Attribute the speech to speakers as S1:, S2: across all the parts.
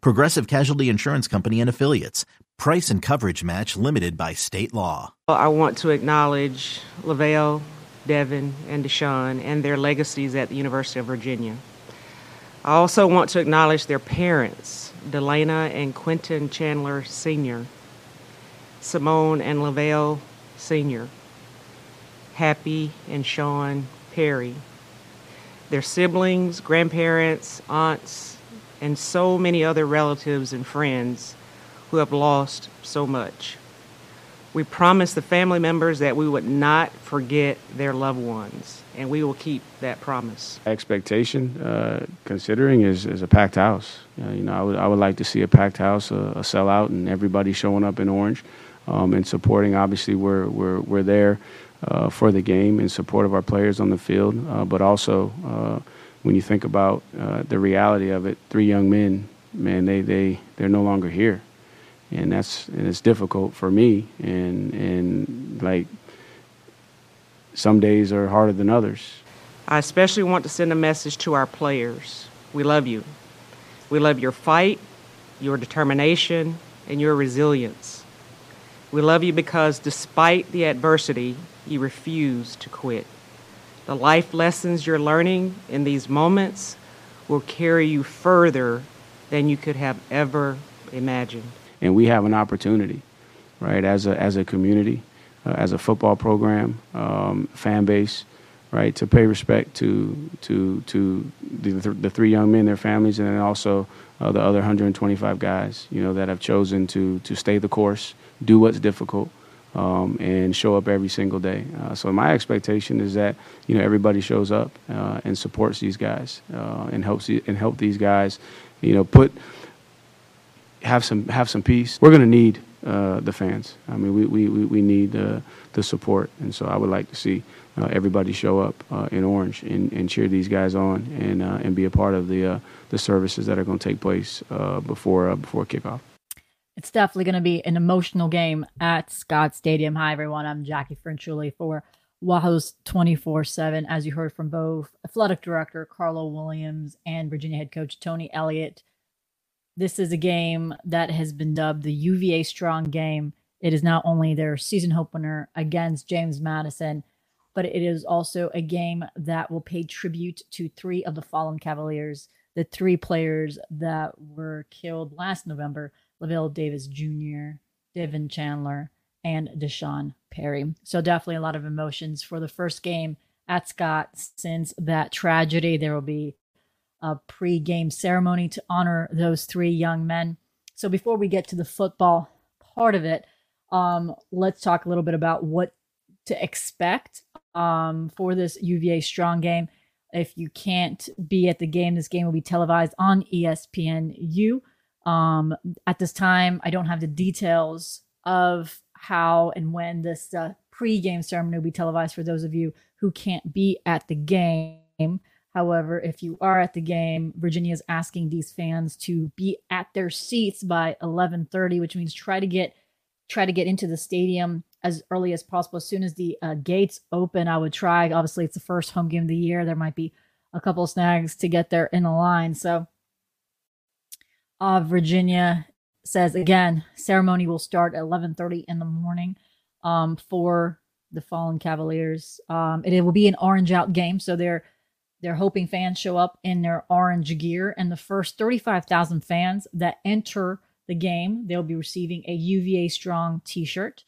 S1: Progressive Casualty Insurance Company and Affiliates. Price and coverage match limited by state law.
S2: I want to acknowledge Lavel, Devin, and D'Sean and their legacies at the University of Virginia. I also want to acknowledge their parents, Delana and Quentin Chandler Sr., Simone and Lavel Sr., Happy and Sean Perry, their siblings, grandparents, aunts, and so many other relatives and friends who have lost so much. We promised the family members that we would not forget their loved ones, and we will keep that promise.
S3: Expectation, uh, considering, is, is a packed house. Uh, you know, I would, I would like to see a packed house, a, a sellout, and everybody showing up in orange um, and supporting. Obviously, we're, we're, we're there uh, for the game in support of our players on the field, uh, but also uh, when you think about uh, the reality of it, three young men, man, they, they, they're no longer here. And that's and it's difficult for me and and like some days are harder than others.
S2: I especially want to send a message to our players. We love you. We love your fight your determination and your resilience. We love you because despite the adversity you refuse to quit the life lessons you're learning in these moments will carry you further than you could have ever imagined
S3: and we have an opportunity, right, as a as a community, uh, as a football program, um, fan base, right, to pay respect to to to the, the three young men, their families, and then also uh, the other 125 guys, you know, that have chosen to to stay the course, do what's difficult. Um, and show up every single day. Uh, so my expectation is that you know everybody shows up uh, and supports these guys uh, and helps and help these guys, you know, put have some have some peace. We're going to need uh, the fans. I mean, we we, we need uh, the support, and so I would like to see uh, everybody show up uh, in orange and, and cheer these guys on, and and be a part of the the services that are going to take place before before kickoff.
S4: It's definitely going to be an emotional game at Scott Stadium. Hi everyone, I'm Jackie Franciulli for Wahoo's 24 7. As you heard from both athletic director Carla Williams and Virginia head coach Tony Elliott this is a game that has been dubbed the UVA Strong game. It is not only their season opener against James Madison, but it is also a game that will pay tribute to three of the fallen Cavaliers, the three players that were killed last November Lavel Davis Jr., Devin Chandler, and D'Sean Perry. So, definitely a lot of emotions for the first game at Scott since that tragedy. There will be a pre-game ceremony to honor those three young men. So before we get to the football part of it, um, let's talk a little bit about what to expect um, for this UVA Strong game. If you can't be at the game, this game will be televised on ESPNU. Um, at this time, I don't have the details of how and when this uh, pre-game ceremony will be televised for those of you who can't be at the game. However, if you are at the game, Virginia is asking these fans to be at their seats by 11:30, which means try to get try to get into the stadium as early as possible. As soon as the uh, gates open, I would try. Obviously, it's the first home game of the year. There might be a couple snags to get there in the line. So, uh, Virginia says again, ceremony will start at 11:30 in the morning um, for the fallen Cavaliers. Um, it, it will be an orange out game, so they're they're hoping fans show up in their orange gear, and the first 35,000 fans that enter the game, they'll be receiving a UVA Strong T-shirt.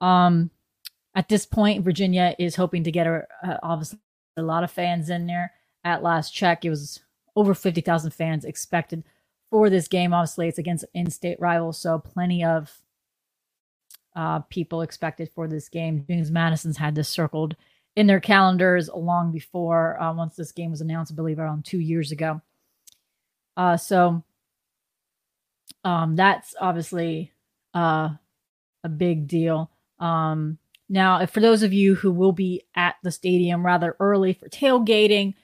S4: Um, at this point, Virginia is hoping to get a, obviously a lot of fans in there. At last check, it was over fifty thousand fans expected for this game. Obviously, it's against in-state rivals, so plenty of uh, people expected for this game. James Madison's had this circled in their calendars long before uh, once this game was announced, I believe around two years ago. Uh, so um, that's obviously uh, a big deal. Um, now, for those of you who will be at the stadium rather early for tailgating,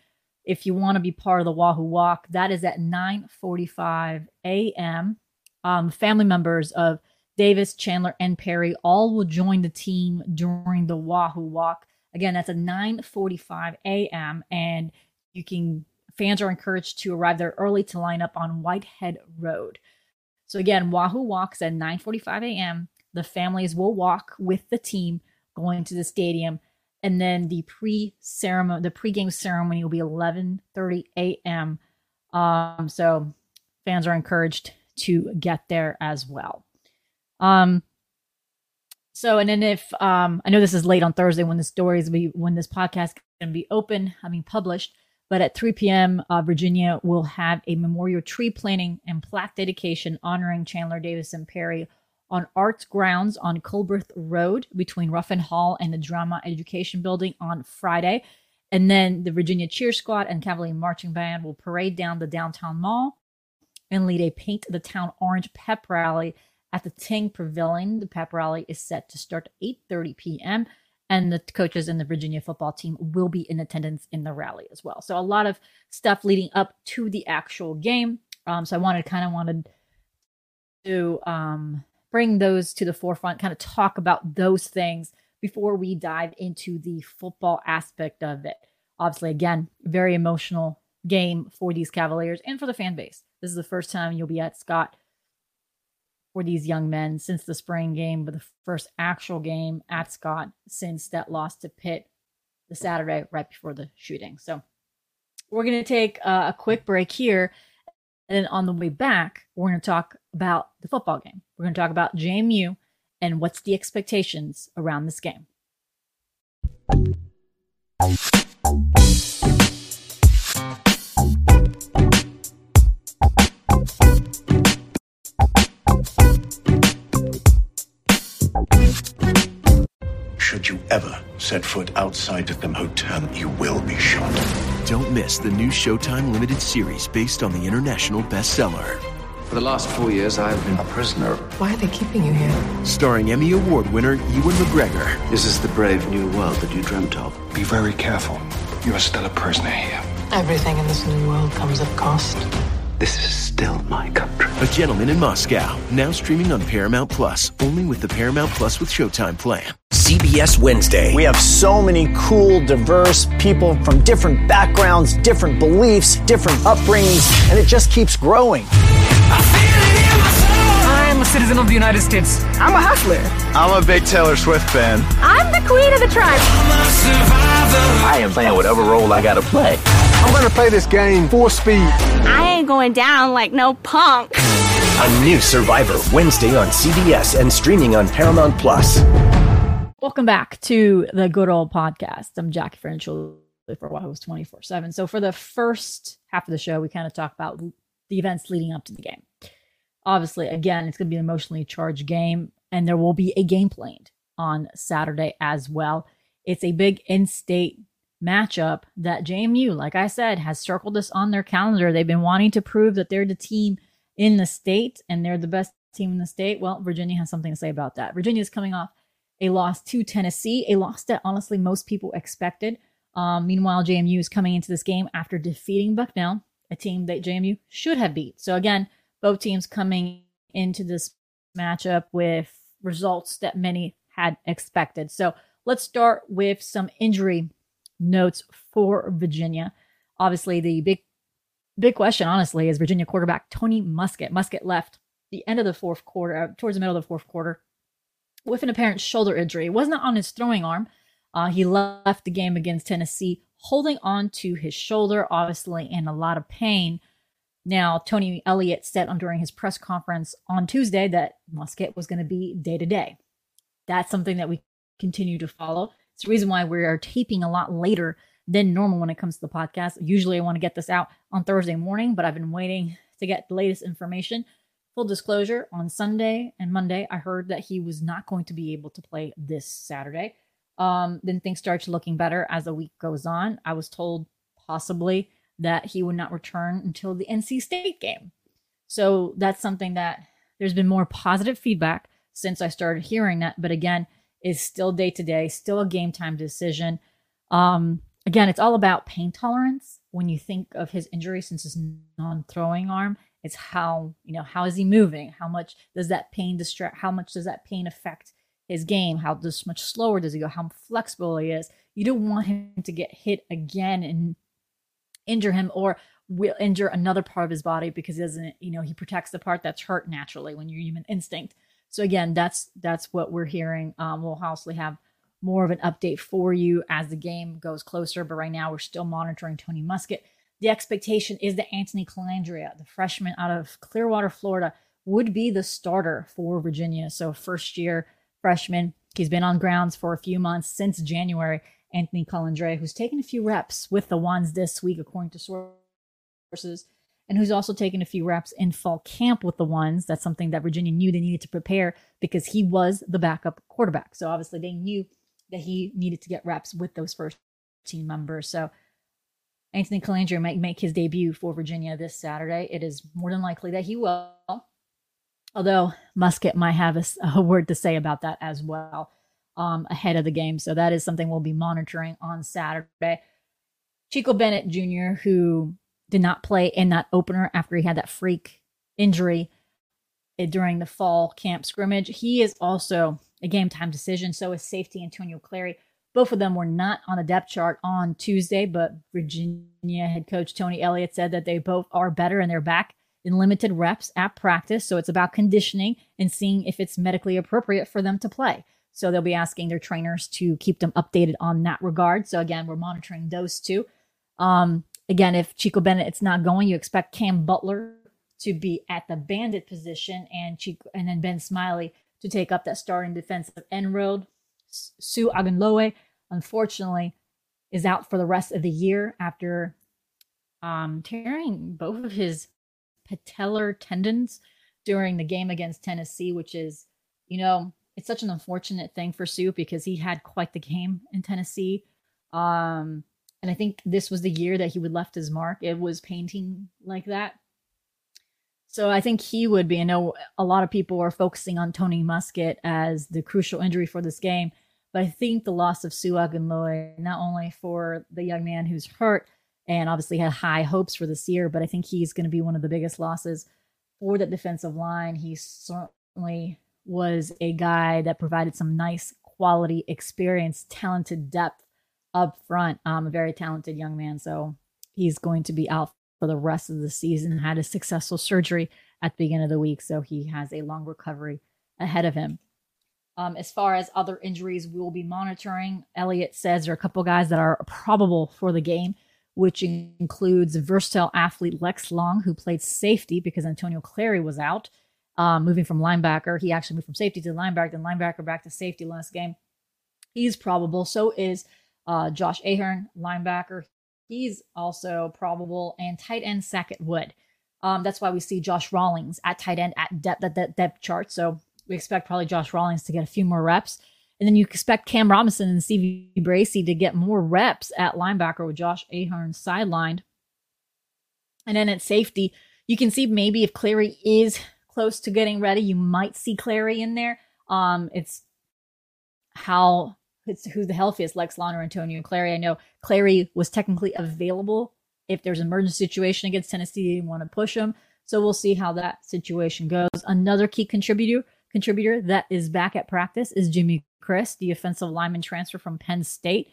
S4: if you want to be part of the Wahoo Walk, that is at 9:45 a.m. Um, family members of Davis, Chandler, and Perry all will join the team during the Wahoo Walk. Again, that's at 9:45 a.m. and you can fans are encouraged to arrive there early to line up on Whitehead Road. So again, Wahoo walks at 9:45 a.m. The families will walk with the team going to the stadium, and then the pre ceremony, the pregame ceremony will be 11:30 a.m. Um, so fans are encouraged to get there as well. Um, so, and then if um, I know this is late on Thursday when the stories when this podcast can be open, I mean published, but at 3 p.m., uh, Virginia will have a memorial tree planting and plaque dedication honoring Chandler Davis and Perry on Arts Grounds on Culbreth Road between Ruffin Hall and the Drama Education Building on Friday. And then the Virginia Cheer Squad and Cavalier Marching Band will parade down the downtown mall and lead a Paint the Town Orange pep rally at the Ting Pavilion. The pep rally is set to start at 8:30 p.m. and the coaches and the Virginia football team will be in attendance in the rally as well. So a lot of stuff leading up to the actual game. Um, so I wanted kind of wanted to um, bring those to the forefront, kind of talk about those things before we dive into the football aspect of it. Obviously, again, very emotional game for these Cavaliers and for the fan base. This is the first time you'll be at Scott for these young men since the spring game, but the first actual game at Scott since that loss to Pitt the Saturday right before the shooting. So we're going to take uh, a quick break here. And then on the way back, we're going to talk about the football game. We're going to talk about JMU and what's the expectations around this game.
S5: Should you ever set foot outside of the hotel, you will be shot.
S6: Don't miss the new Showtime limited series based on the international bestseller.
S7: For the last four years, I've been a prisoner.
S8: Why are they keeping you here?
S6: Starring Emmy Award winner Ewan McGregor.
S7: This is the brave new world that you dreamt of.
S5: Be very careful. You are still a prisoner here.
S8: Everything in this new world comes at a cost.
S7: This is still my country.
S6: A Gentleman in Moscow, now streaming on Paramount Plus, only with the Paramount Plus with Showtime plan.
S9: CBS Wednesday.
S10: We have so many cool, diverse people from different backgrounds, different beliefs, different upbringings, and it just keeps growing.
S11: I'm a citizen of the United States.
S12: I'm a hustler.
S13: I'm a big Taylor Swift fan.
S14: I'm the queen of the tribe.
S15: I am playing whatever role I gotta play.
S16: I'm gonna play this game full speed.
S14: I ain't going down like no punk.
S9: A new Survivor Wednesday on CBS and streaming on Paramount Plus.
S4: Welcome back to the good old podcast. I'm Jackie French for Wahoo 24 7. So, for the first half of the show, we kind of talk about the events leading up to the game. Obviously, again, it's going to be an emotionally charged game, and there will be a game planned on Saturday as well. It's a big in state matchup that JMU, like I said, has circled this on their calendar. They've been wanting to prove that they're the team in the state and they're the best team in the state. Well, Virginia has something to say about that. Virginia is coming off a loss to Tennessee, a loss that honestly most people expected. Um, meanwhile, JMU is coming into this game after defeating Bucknell, a team that JMU should have beat. So again, both teams coming into this matchup with results that many had expected. So let's start with some injury notes for Virginia. Obviously, the big big question, honestly, is Virginia quarterback Tony Muskett. Muskett left the end of the fourth quarter, uh, towards the middle of the fourth quarter, with an apparent shoulder injury. It wasn't on his throwing arm. Uh, he left the game against Tennessee holding on to his shoulder, obviously in a lot of pain. Now, Tony Elliott said on during his press conference on Tuesday that Muskett was going to be day to day. That's something that we continue to follow. It's the reason why we are taping a lot later than normal when it comes to the podcast. Usually I want to get this out on Thursday morning, but I've been waiting to get the latest information. Full disclosure on Sunday and Monday, I heard that he was not going to be able to play this Saturday. Um, then things started looking better as the week goes on. I was told possibly that he would not return until the NC State game. So that's something that there's been more positive feedback since I started hearing that. But again, is still day to day, still a game time decision. Um, again, it's all about pain tolerance when you think of his injury since his non-throwing arm. It's how, you know, how is he moving? How much does that pain distract? How much does that pain affect his game? How much slower does he go? How flexible he is? You don't want him to get hit again and injure him or will injure another part of his body because he doesn't, you know, he protects the part that's hurt naturally when you're human instinct. So again, that's that's what we're hearing. Um, we'll obviously have more of an update for you as the game goes closer. But right now, we're still monitoring Tony Muskett. The expectation is that Anthony Colandrea, the freshman out of Clearwater, Florida, would be the starter for Virginia. So first year freshman. He's been on grounds for a few months since January. Anthony Colandrea, who's taken a few reps with the ones this week, according to sources and who's also taken a few reps in fall camp with the ones. That's something that Virginia knew they needed to prepare because he was the backup quarterback. So obviously they knew that he needed to get reps with those first team members. So Anthony Colandrea might make his debut for Virginia this Saturday. It is more than likely that he will. Although Muskett might have a, a word to say about that as well um, ahead of the game. So that is something we'll be monitoring on Saturday. Chico Bennett Jr., who did not play in that opener after he had that freak injury eh, during the fall camp scrimmage. He is also a game time decision. So is safety Antonio Clary. Both of them were not on a depth chart on Tuesday, but Virginia head coach Tony Elliott said that they both are better and they're back in limited reps at practice. So it's about conditioning and seeing if it's medically appropriate for them to play. So they'll be asking their trainers to keep them updated on that regard. So again, we're monitoring those two. Um, Again, if Chico Bennett it's not going, you expect Cam Butler to be at the bandit position and Chico and then Ben Smiley to take up that starting defensive end road. Sue Ogunloye, unfortunately, is out for the rest of the year after um, tearing both of his patellar tendons during the game against Tennessee, which is, you know, it's such an unfortunate thing for Sue because he had quite the game in Tennessee. Um, and I think this was the year that he would left his mark. It was painting like that. So I think he would be. I know a lot of people are focusing on Tony Muskett as the crucial injury for this game, but I think the loss of Sue Ogunloye, not only for the young man who's hurt and obviously had high hopes for this year, but I think he's going to be one of the biggest losses for that defensive line. He certainly was a guy that provided some nice quality experience, talented depth up front. Um, a very talented young man. So he's going to be out for the rest of the season. Had a successful surgery at the beginning of the week, so he has a long recovery ahead of him. Um, as far as other injuries, we will be monitoring. Elliott says there are a couple guys that are probable for the game, which includes versatile athlete Lex Long, who played safety because Antonio Clary was out, um, moving from linebacker. He actually moved from safety to linebacker, then linebacker back to safety last game. He's probable. So is uh, Josh Ahern, linebacker, he's also probable, and tight end Sackett Wood. Um, that's why we see Josh Rawlings at tight end at depth at that depth chart. So we expect probably Josh Rawlings to get a few more reps. And then you expect Cam Robinson and Stevie Bracey to get more reps at linebacker with Josh Ahern sidelined. And then at safety, you can see maybe if Clary is close to getting ready, you might see Clary in there. Um, it's how it's who's the healthiest, Lex Long or Antonio and Clary. I know Clary was technically available if there's an emergency situation against Tennessee, they want to push him. So we'll see how that situation goes. Another key contributor contributor that is back at practice is Jimmy Christ, the offensive lineman transfer from Penn State.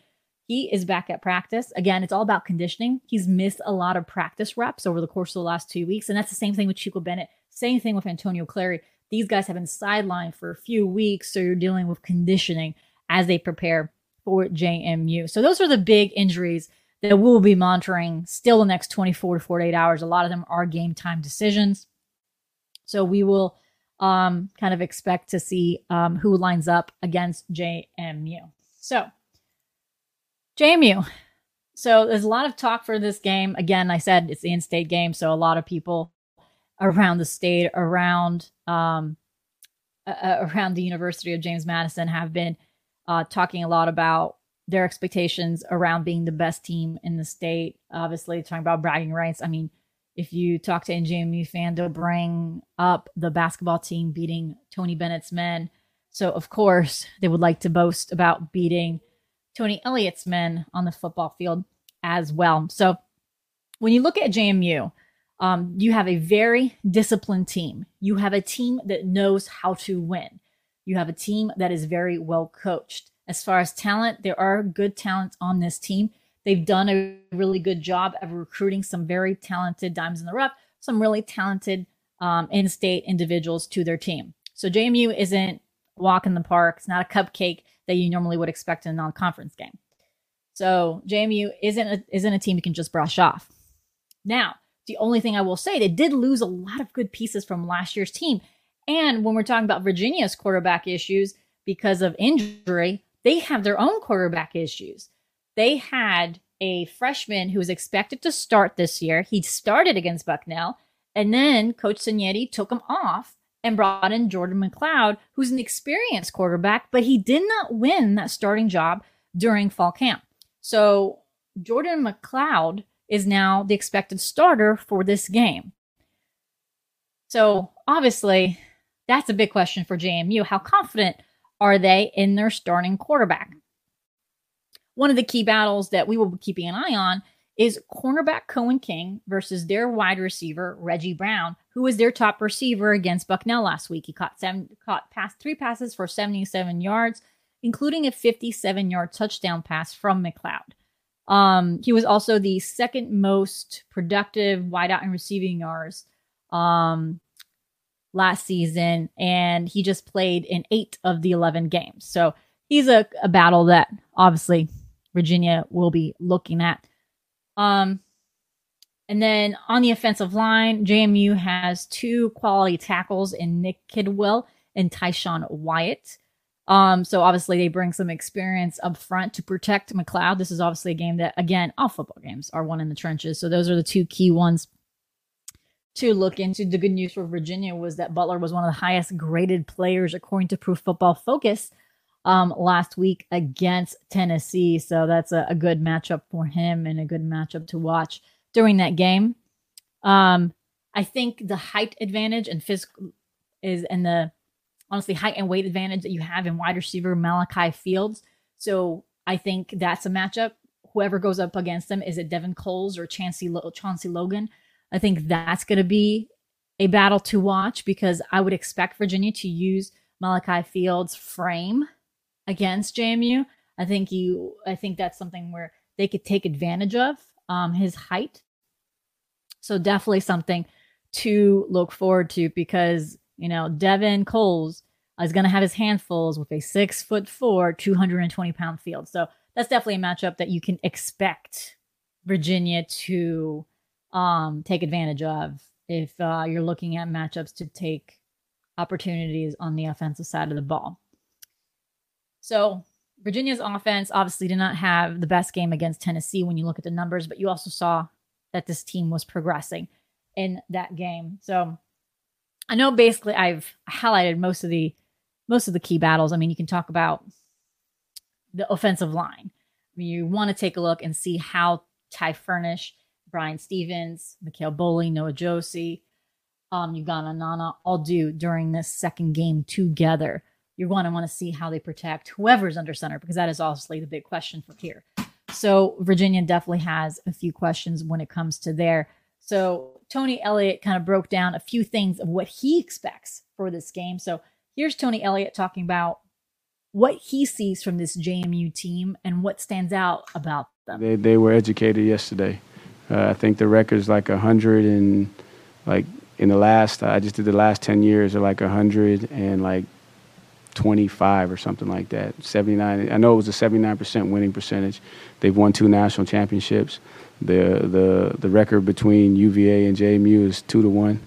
S4: He is back at practice. Again, it's all about conditioning. He's missed a lot of practice reps over the course of the last two weeks. And that's the same thing with Chico Bennett. Same thing with Antonio Clary. These guys have been sidelined for a few weeks. So you're dealing with conditioning as they prepare for JMU. So those are the big injuries that we'll be monitoring still the next 24 to 48 hours. A lot of them are game time decisions. So we will um, kind of expect to see um, who lines up against JMU. So, JMU. So there's a lot of talk for this game. Again, I said it's the in-state game, so a lot of people around the state, around um, uh, around the University of James Madison, have been uh, talking a lot about their expectations around being the best team in the state. Obviously, talking about bragging rights. I mean, if you talk to NJMU fan, they'll bring up the basketball team beating Tony Bennett's men. So, of course, they would like to boast about beating Tony Elliott's men on the football field as well. So, when you look at JMU, um, you have a very disciplined team. You have a team that knows how to win. You have a team that is very well coached. As far as talent, there are good talents on this team. They've done a really good job of recruiting some very talented dimes in the rough, some really talented um, in state individuals to their team. So JMU isn't walk in the park. It's not a cupcake that you normally would expect in a non conference game. So JMU isn't a, isn't a team you can just brush off. Now, the only thing I will say, they did lose a lot of good pieces from last year's team. And when we're talking about Virginia's quarterback issues because of injury, they have their own quarterback issues. They had a freshman who was expected to start this year. He started against Bucknell, and then Coach Cignetti took him off and brought in Jordan McCloud, who's an experienced quarterback, but he did not win that starting job during fall camp. So Jordan McCloud is now the expected starter for this game. So obviously, that's a big question for JMU. How confident are they in their starting quarterback? One of the key battles that we will be keeping an eye on is cornerback Coen King versus their wide receiver Reggie Brown, who was their top receiver against Bucknell last week. He caught seven, caught pass three passes for 77 yards, including a 57 yard touchdown pass from McCloud. Um, he was also the second most productive wideout in receiving yards um, last season, and he just played in eight of the 11 games. So he's a, a battle that obviously Virginia will be looking at. Um, and then on the offensive line, JMU has two quality tackles in Nick Kidwell and Tyshawn Wyatt. Um, so obviously they bring some experience up front to protect McCloud. This is obviously a game that, again, all football games are won in the trenches. So those are the two key ones to look into. The good news for Virginia was that Butler was one of the highest graded players according to Pro Football Focus um, last week against Tennessee. So that's a, a, good matchup for him and a good matchup to watch during that game. Um, I think the height advantage and physical is and the honestly height and weight advantage that you have in wide receiver Malachi Fields. So I think that's a matchup. Whoever goes up against them is it Devin Coles or Chauncey, Chauncey Logan? I think that's going to be a battle to watch because I would expect Virginia to use Malachi Fields' frame against JMU. I think you, I think that's something where they could take advantage of um, his height. So definitely something to look forward to because you know Devin Coles is going to have his handfuls with a six foot four, 220 pound field. So that's definitely a matchup that you can expect Virginia to um, take advantage of if uh, you're looking at matchups to take opportunities on the offensive side of the ball. So Virginia's offense obviously did not have the best game against Tennessee when you look at the numbers, but you also saw that this team was progressing in that game. So I know basically I've highlighted most of the most of the key battles. I mean, you can talk about the offensive line. I mean, you want to take a look and see how Ty Furnish Brian Stevens, McKale Boley, Noah Josey, um, Ugonna Nnanna all do during this second game together. You're going to want to see how they protect whoever's under center because that is obviously the big question for here. So Virginia definitely has a few questions when it comes to there. So Tony Elliott kind of broke down a few things of what he expects for this game. So here's Tony Elliott talking about what he sees from this JMU team and what stands out about them.
S3: They, they were educated yesterday. Uh, I think the record's like a hundred and like in the last I just did the last ten years are like a hundred and like 25 or something like that. 79. I know it was a 79% winning percentage. They've won two national championships. The the the record between UVA and JMU is two to one,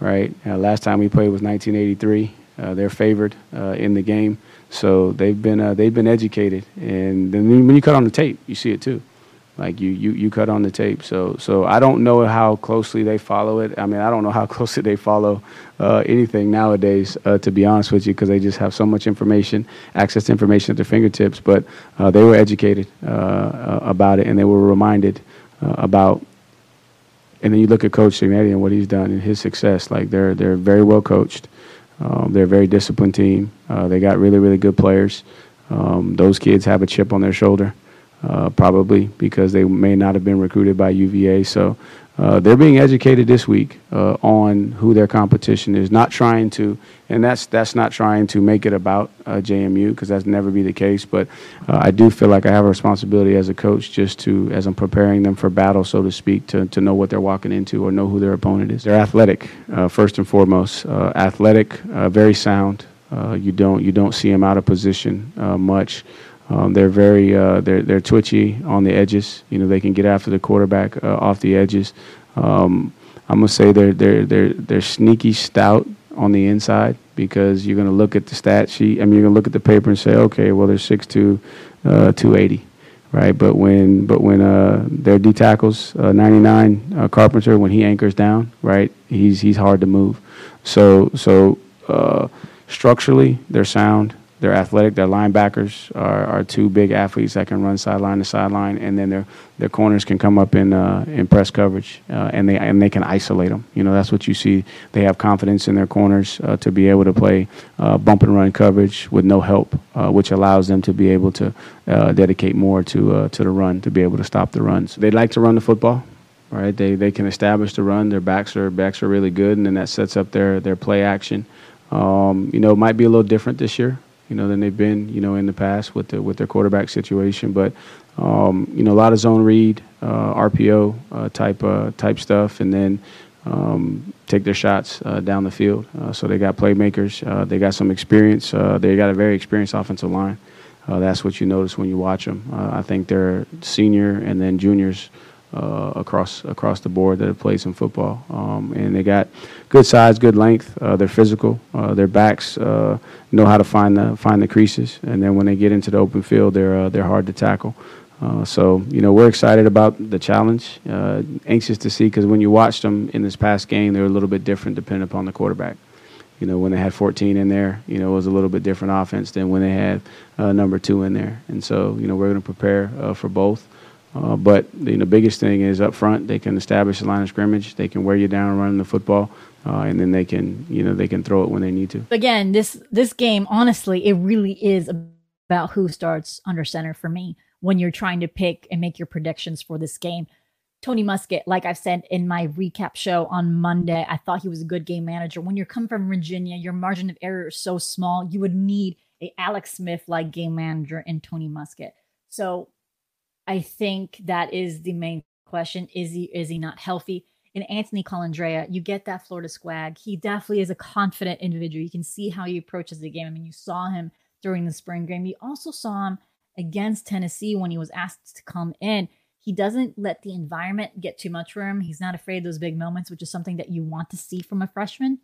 S3: right? Uh, last time we played was 1983. Uh, they're favored uh, in the game, so they've been uh, they've been educated. And then when you cut on the tape, you see it too. Like you, you, you cut on the tape. So, so I don't know how closely they follow it. I mean, I don't know how closely they follow uh, anything nowadays, uh, to be honest with you, because they just have so much information, access to information at their fingertips. But uh, they were educated uh, about it, and they were reminded uh, about. And then you look at Coach Cignetti and what he's done and his success. Like they're they're very well coached. Um, they're a very disciplined team. they got really really good players. Um, those kids have a chip on their shoulder uh, probably because they may not have been recruited by UVA. So uh, they're being educated this week uh, on who their competition is. Not trying to, and that's that's not trying to make it about uh, JMU because that's never be the case. But uh, I do feel like I have a responsibility as a coach just to, as I'm preparing them for battle, so to speak, to to know what they're walking into or know who their opponent is. They're athletic uh, first and foremost. athletic, very sound. you don't you don't see them out of position much. Um, they're very uh, they're they're twitchy on the edges. You know, they can get after the quarterback uh, off the edges. Um, I'm gonna say they're they're they're they're sneaky stout on the inside because you're gonna look at the stat sheet. I mean, you're gonna look at the paper and say, okay, well, they're 6'2", uh, 280, right? But when but when uh, their D tackles, uh, 99 uh, Carpenter, when he anchors down, right, he's he's hard to move. So so structurally, they're sound. They're athletic. Their linebackers are, are two big athletes that can run sideline to sideline, and then their their corners can come up in uh, in press coverage, uh, and they and they can isolate them. You know that's what you see. They have confidence in their corners uh, to be able to play uh, bump and run coverage with no help, uh, which allows them to be able to uh, dedicate more to to the run to be able to stop the runs. They like to run the football right? They they can establish the run. Their backs are backs are really good, and then that sets up their their play action. Um, you know, it might be a little different this year you know, than they've been, you know, in the past with the, with their quarterback situation. But um, you know, a lot of zone read, uh, RPO uh, type uh, type stuff, and then um, take their shots uh, down the field. Uh, so they got playmakers. Uh, they got some experience. they got a very experienced offensive line. that's what you notice when you watch them. I think they're senior and then juniors uh, across across the board that have played some football. Um, and they got good size, good length. Uh, they're physical. Uh, their backs uh, know how to find the find the creases. And then when they get into the open field, they're uh, they're hard to tackle. Uh, so you know we're excited about the challenge. anxious to see because when you watched them in this past game, they were a little bit different depending upon the quarterback. You know when they had 14 in there, you know it was a little bit different offense than when they had number two in there. And so you know we're going to prepare for both. Uh, but you know, biggest thing is up front. They can establish a line of scrimmage. They can wear you down running the football, uh, and then they can you know they can throw it when they need to.
S4: Again, this this game, honestly, it really is about who starts under center for me when you're trying to pick and make your predictions for this game. Tony Muskett, like I've said in my recap show on Monday, I thought he was a good game manager. When you're coming from Virginia, your margin of error is so small. You would need a Alex Smith like game manager in Tony Muskett. So I think that is the main question. Is he is he not healthy? And Anthony Colandrea, you get that Florida swag. He definitely is a confident individual. You can see how he approaches the game. I mean, you saw him during the spring game. You also saw him against Tennessee when he was asked to come in. He doesn't let the environment get too much for him. He's not afraid of those big moments, which is something that you want to see from a freshman.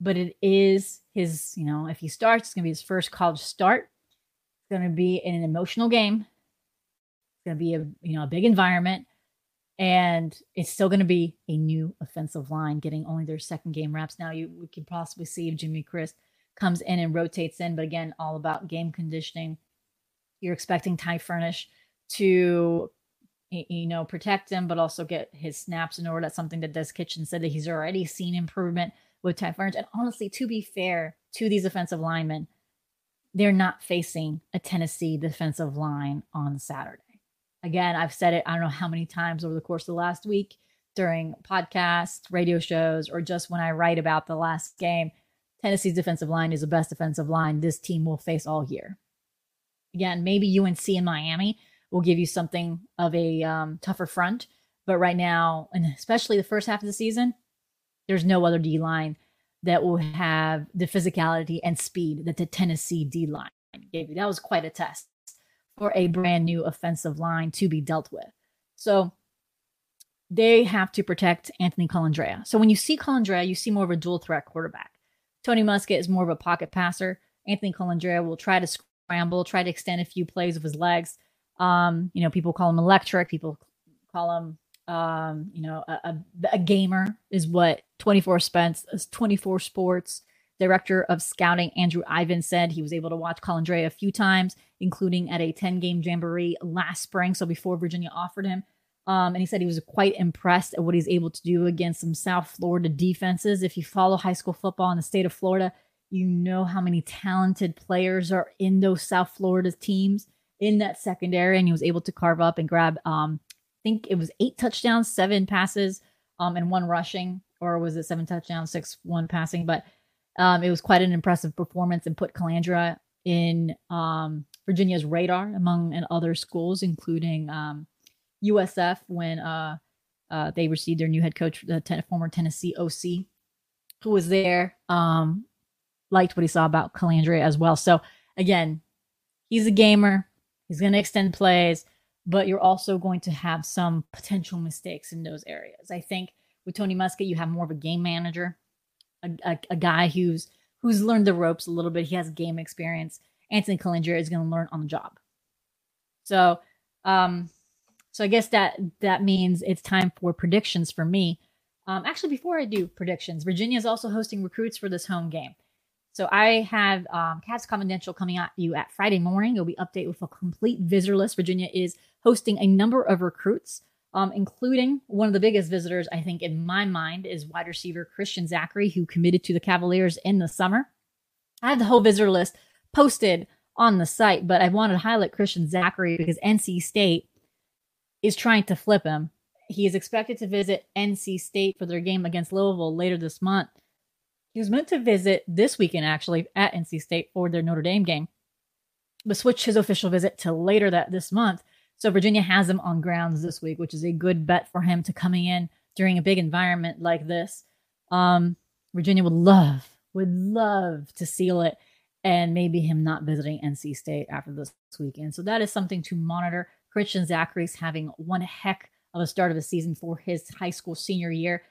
S4: But it is his, you know, if he starts, it's going to be his first college start. It's going to be in an emotional game going to be a you know a big environment, and it's still going to be a new offensive line getting only their second game reps. Now you we could possibly see if Jimmy Christ comes in and rotates in, but again, all about game conditioning. You're expecting Ty Furnish to you know protect him, but also get his snaps in order. That's something that Des Kitchings said that he's already seen improvement with Ty Furnish. And honestly, to be fair to these offensive linemen, they're not facing a Tennessee defensive line on Saturday. Again, I've said it, I don't know how many times over the course of the last week during podcasts, radio shows, or just when I write about the last game. Tennessee's defensive line is the best defensive line this team will face all year. Again, maybe UNC and Miami will give you something of a um, tougher front, but right now, and especially the first half of the season, there's no other D line that will have the physicality and speed that the Tennessee D line gave you. That was quite a test for a brand new offensive line to be dealt with. So they have to protect Anthony Colandrea. So when you see Colandrea, you see more of a dual threat quarterback. Tony Muskett is more of a pocket passer. Anthony Colandrea will try to scramble, try to extend a few plays with his legs. Um, you know, people call him electric. People call him, um, you know, a, a, a gamer is what 24 Spence, 24 Sports director of scouting Andrew Ivins said he was able to watch Colandrea a few times, including at a 10 game jamboree last spring. So before Virginia offered him. Um, and he said he was quite impressed at what he's able to do against some South Florida defenses. If you follow high school football in the state of Florida, you know how many talented players are in those South Florida teams in that secondary. And he was able to carve up and grab, um, I think it was eight touchdowns, seven passes, um, and one rushing, or was it seven touchdowns, six, one passing? But um, it was quite an impressive performance and put Colandrea in um, Virginia's radar among and other schools, including um, USF when uh, uh, they received their new head coach, the ten- former Tennessee OC, who was there. Um, liked what he saw about Colandrea as well. So again, he's a gamer. He's going to extend plays, but you're also going to have some potential mistakes in those areas. I think with Tony Muskett, you have more of a game manager, a, a, a guy who's who's learned the ropes a little bit. He has game experience. Anthony Colandrea is going to learn on the job. So, um, so I guess that that means it's time for predictions for me. Um, actually, before I do predictions, Virginia is also hosting recruits for this home game. So I have um, Cats Confidential coming at you at Friday morning. It'll be update with a complete visitor list. Virginia is hosting a number of recruits, um, including one of the biggest visitors I think in my mind is wide receiver Christian Zachary, who committed to the Cavaliers in the summer. I have the whole visitor list posted on the site, but I wanted to highlight Christian Zachary because NC State is trying to flip him. He is expected to visit NC State for their game against Louisville later this month. He was meant to visit this weekend, actually, at NC State for their Notre Dame game, but switched his official visit to later that this month. So Virginia has him on grounds this week, which is a good bet for him to coming in during a big environment like this. Um, Virginia would love, would love to seal it and maybe him not visiting NC State after this weekend. So that is something to monitor. Christian Zachary's having one heck of a start of the season for his high school senior year.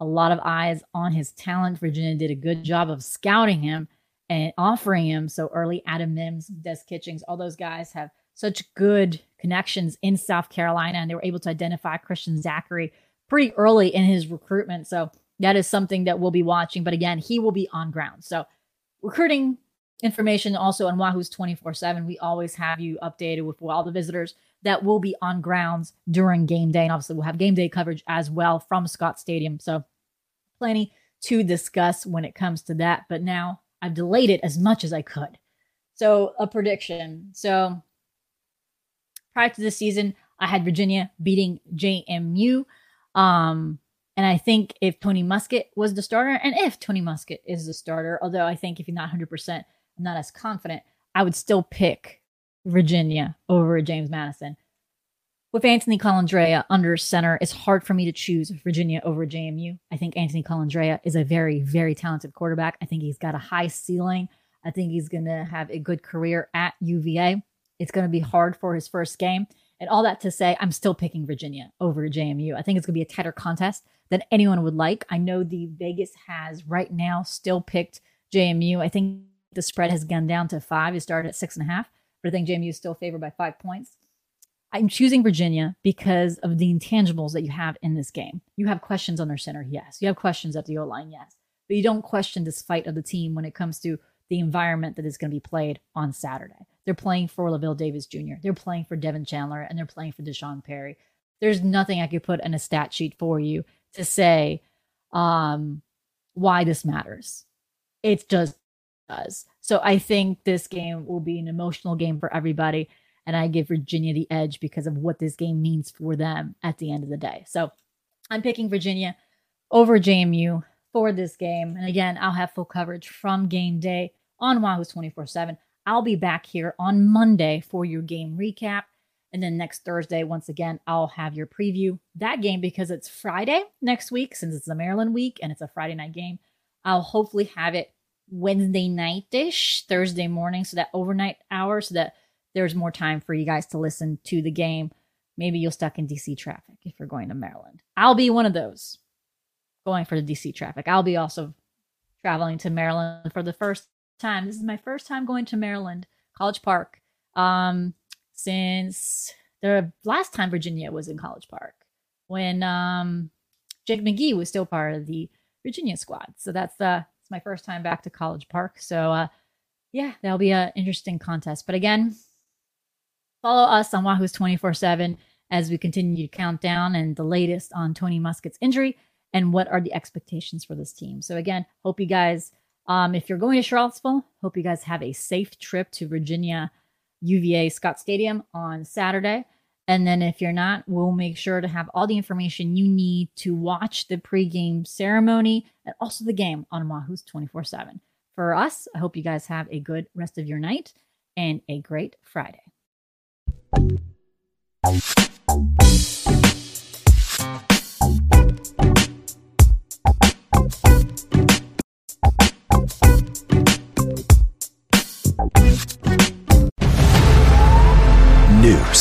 S4: A lot of eyes on his talent. Virginia did a good job of scouting him and offering him so early. Adam Mims, Des Kitchings, all those guys have such good connections in South Carolina, and they were able to identify Christian Zachary pretty early in his recruitment. So that is something that we'll be watching. But again, he will be on ground. So recruiting information also on Wahoo's 24 7. We always have you updated with all the visitors that will be on grounds during game day. And obviously, we'll have game day coverage as well from Scott Stadium. So, plenty to discuss when it comes to that. But now I've delayed it as much as I could. So, a prediction. So, prior to this season, I had Virginia beating JMU. Um, and I think if Tony Muskett was the starter, and if Tony Muskett is the starter, although I think if you're not 100%, I'm not as confident, I would still pick Virginia over James Madison. With Anthony Colandrea under center, it's hard for me to choose Virginia over JMU. I think Anthony Colandrea is a very, very talented quarterback. I think he's got a high ceiling. I think he's going to have a good career at UVA. It's going to be hard for his first game. And all that to say, I'm still picking Virginia over JMU. I think it's going to be a tighter contest than anyone would like. I know the Vegas has right now still picked JMU. I think the spread has gone down to five. It started at six and a half but I think JMU is still favored by five points. I'm choosing Virginia because of the intangibles that you have in this game. You have questions on their center, yes. You have questions at the O line, yes. But you don't question this fight of the team when it comes to the environment that is going to be played on Saturday. They're playing for Lavel Davis Jr., they're playing for Devin Chandler, and they're playing for D'Sean Perry. There's nothing I could put in a stat sheet for you to say um, why this matters. It just does. So I think this game will be an emotional game for everybody. And I give Virginia the edge because of what this game means for them at the end of the day. So I'm picking Virginia over JMU for this game. And again, I'll have full coverage from game day on Wahoo's 24 7. I'll be back here on Monday for your game recap. And then next Thursday, once again, I'll have your preview that game because it's Friday next week, since it's the Maryland week and it's a Friday night game. I'll hopefully have it Wednesday night ish, Thursday morning, so that overnight hour, so that there's more time for you guys to listen to the game. Maybe you'll stuck in DC traffic if you're going to Maryland. I'll be one of those going for the DC traffic. I'll be also traveling to Maryland for the first time. This is my first time going to Maryland, College Park, um, since the last time Virginia was in College Park when um, Jake McGee was still part of the Virginia squad. So that's uh, it's my first time back to College Park. So uh, yeah, that'll be an interesting contest. But again, follow us on Wahoo's 24 7 as we continue to count down and the latest on Tony Muskett's injury and what are the expectations for this team. So again, hope you guys, um, if you're going to Charlottesville, hope you guys have a safe trip to Virginia UVA Scott Stadium on Saturday. And then if you're not, we'll make sure to have all the information you need to watch the pregame ceremony and also the game on Wahoos 24 7. For us, I hope you guys have a good rest of your night and a great Friday.